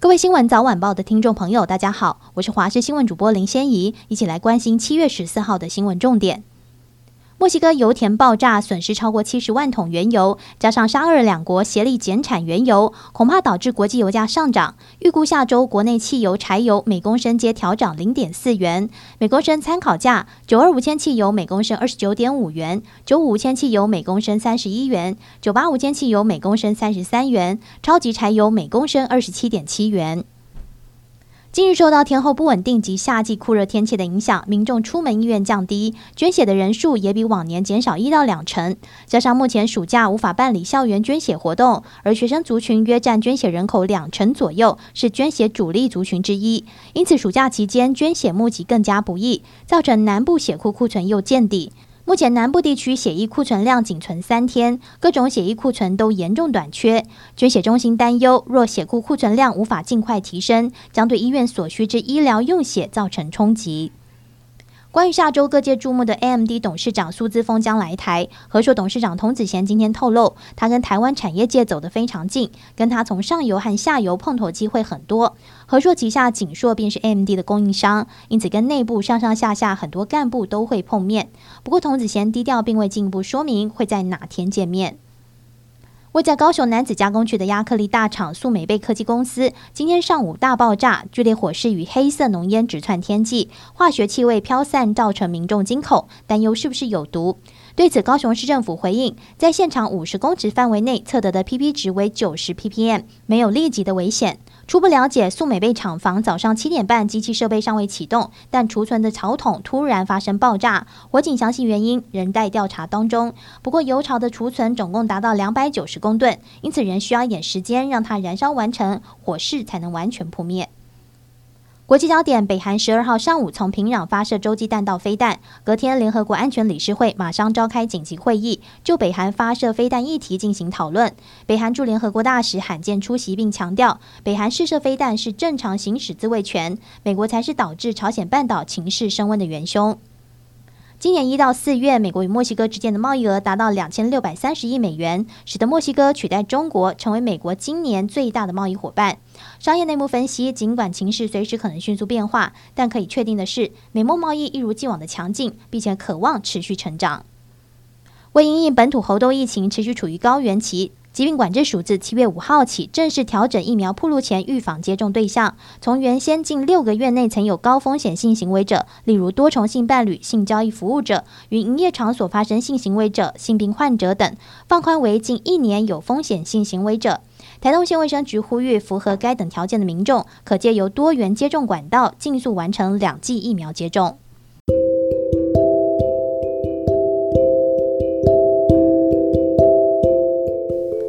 各位新闻早晚报的听众朋友，大家好，我是华视新闻主播林仙怡，一起来关心七月十四号的新闻重点。墨西哥油田爆炸，损失超过七十万桶原油，加上沙俄两国协力减产原油，恐怕导致国际油价上涨。预估下周国内汽油、柴油每公升皆调涨零点四元，每公升参考价九二五千汽油每公升二十九点五元，九五千汽油每公升三十一元，九八五千汽油每公升三十三元，超级柴油每公升二十七点七元。近日受到天候不稳定及夏季酷热天气的影响，民众出门意愿降低，捐血的人数也比往年减少一到两成。加上目前暑假无法办理校园捐血活动，而学生族群约占捐血人口两成左右，是捐血主力族群之一。因此，暑假期间捐血募集更加不易，造成南部血库库存又见底。目前南部地区血液库存量仅存三天，各种血液库存都严重短缺。捐血中心担忧，若血库库存量无法尽快提升，将对医院所需之医疗用血造成冲击。关于下周各界注目的 AMD 董事长苏姿丰将来台，和硕董事长童子贤今天透露，他跟台湾产业界走得非常近，跟他从上游和下游碰头机会很多。和硕旗下景硕便是 AMD 的供应商，因此跟内部上上下下很多干部都会碰面。不过童子贤低调，并未进一步说明会在哪天见面。位在高雄楠梓加工区的亚克力大厂素美贝科技公司，今天上午大爆炸，剧烈火势与黑色浓烟直窜天际，化学气味飘散，造成民众惊恐，担忧是不是有毒。对此，高雄市政府回应，在现场五十公尺范围内测得的 PP 值为九十 ppm，没有立即的危险。初步了解，素美贝厂房早上七点半机器设备尚未启动，但储存的槽桶突然发生爆炸，火警详细原因仍待调查当中。不过油槽的储存总共达到两百九十公吨，因此仍需要一点时间让它燃烧完成，火势才能完全扑灭。国际焦点：北韩十二号上午从平壤发射洲际弹道飞弹，隔天联合国安全理事会马上召开紧急会议，就北韩发射飞弹议题进行讨论。北韩驻联合国大使罕见出席，并强调，北韩试射飞弹是正常行使自卫权，美国才是导致朝鲜半岛情势升温的元凶。今年一到四月，美国与墨西哥之间的贸易额达到两千六百三十亿美元，使得墨西哥取代中国成为美国今年最大的贸易伙伴。商业内幕分析，尽管情势随时可能迅速变化，但可以确定的是，美墨贸易一如既往的强劲，并且渴望持续成长。为因应本土猴痘疫情持续处于高原期。疾病管制署自七月五号起正式调整疫苗铺路前预防接种对象，从原先近六个月内曾有高风险性行为者，例如多重性伴侣、性交易服务者、与营业场所发生性行为者、性病患者等，放宽为近一年有风险性行为者。台东县卫生局呼吁符合该等条件的民众，可借由多元接种管道，尽速完成两剂疫苗接种。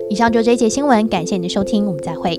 以上就这一节新闻，感谢您的收听，我们再会。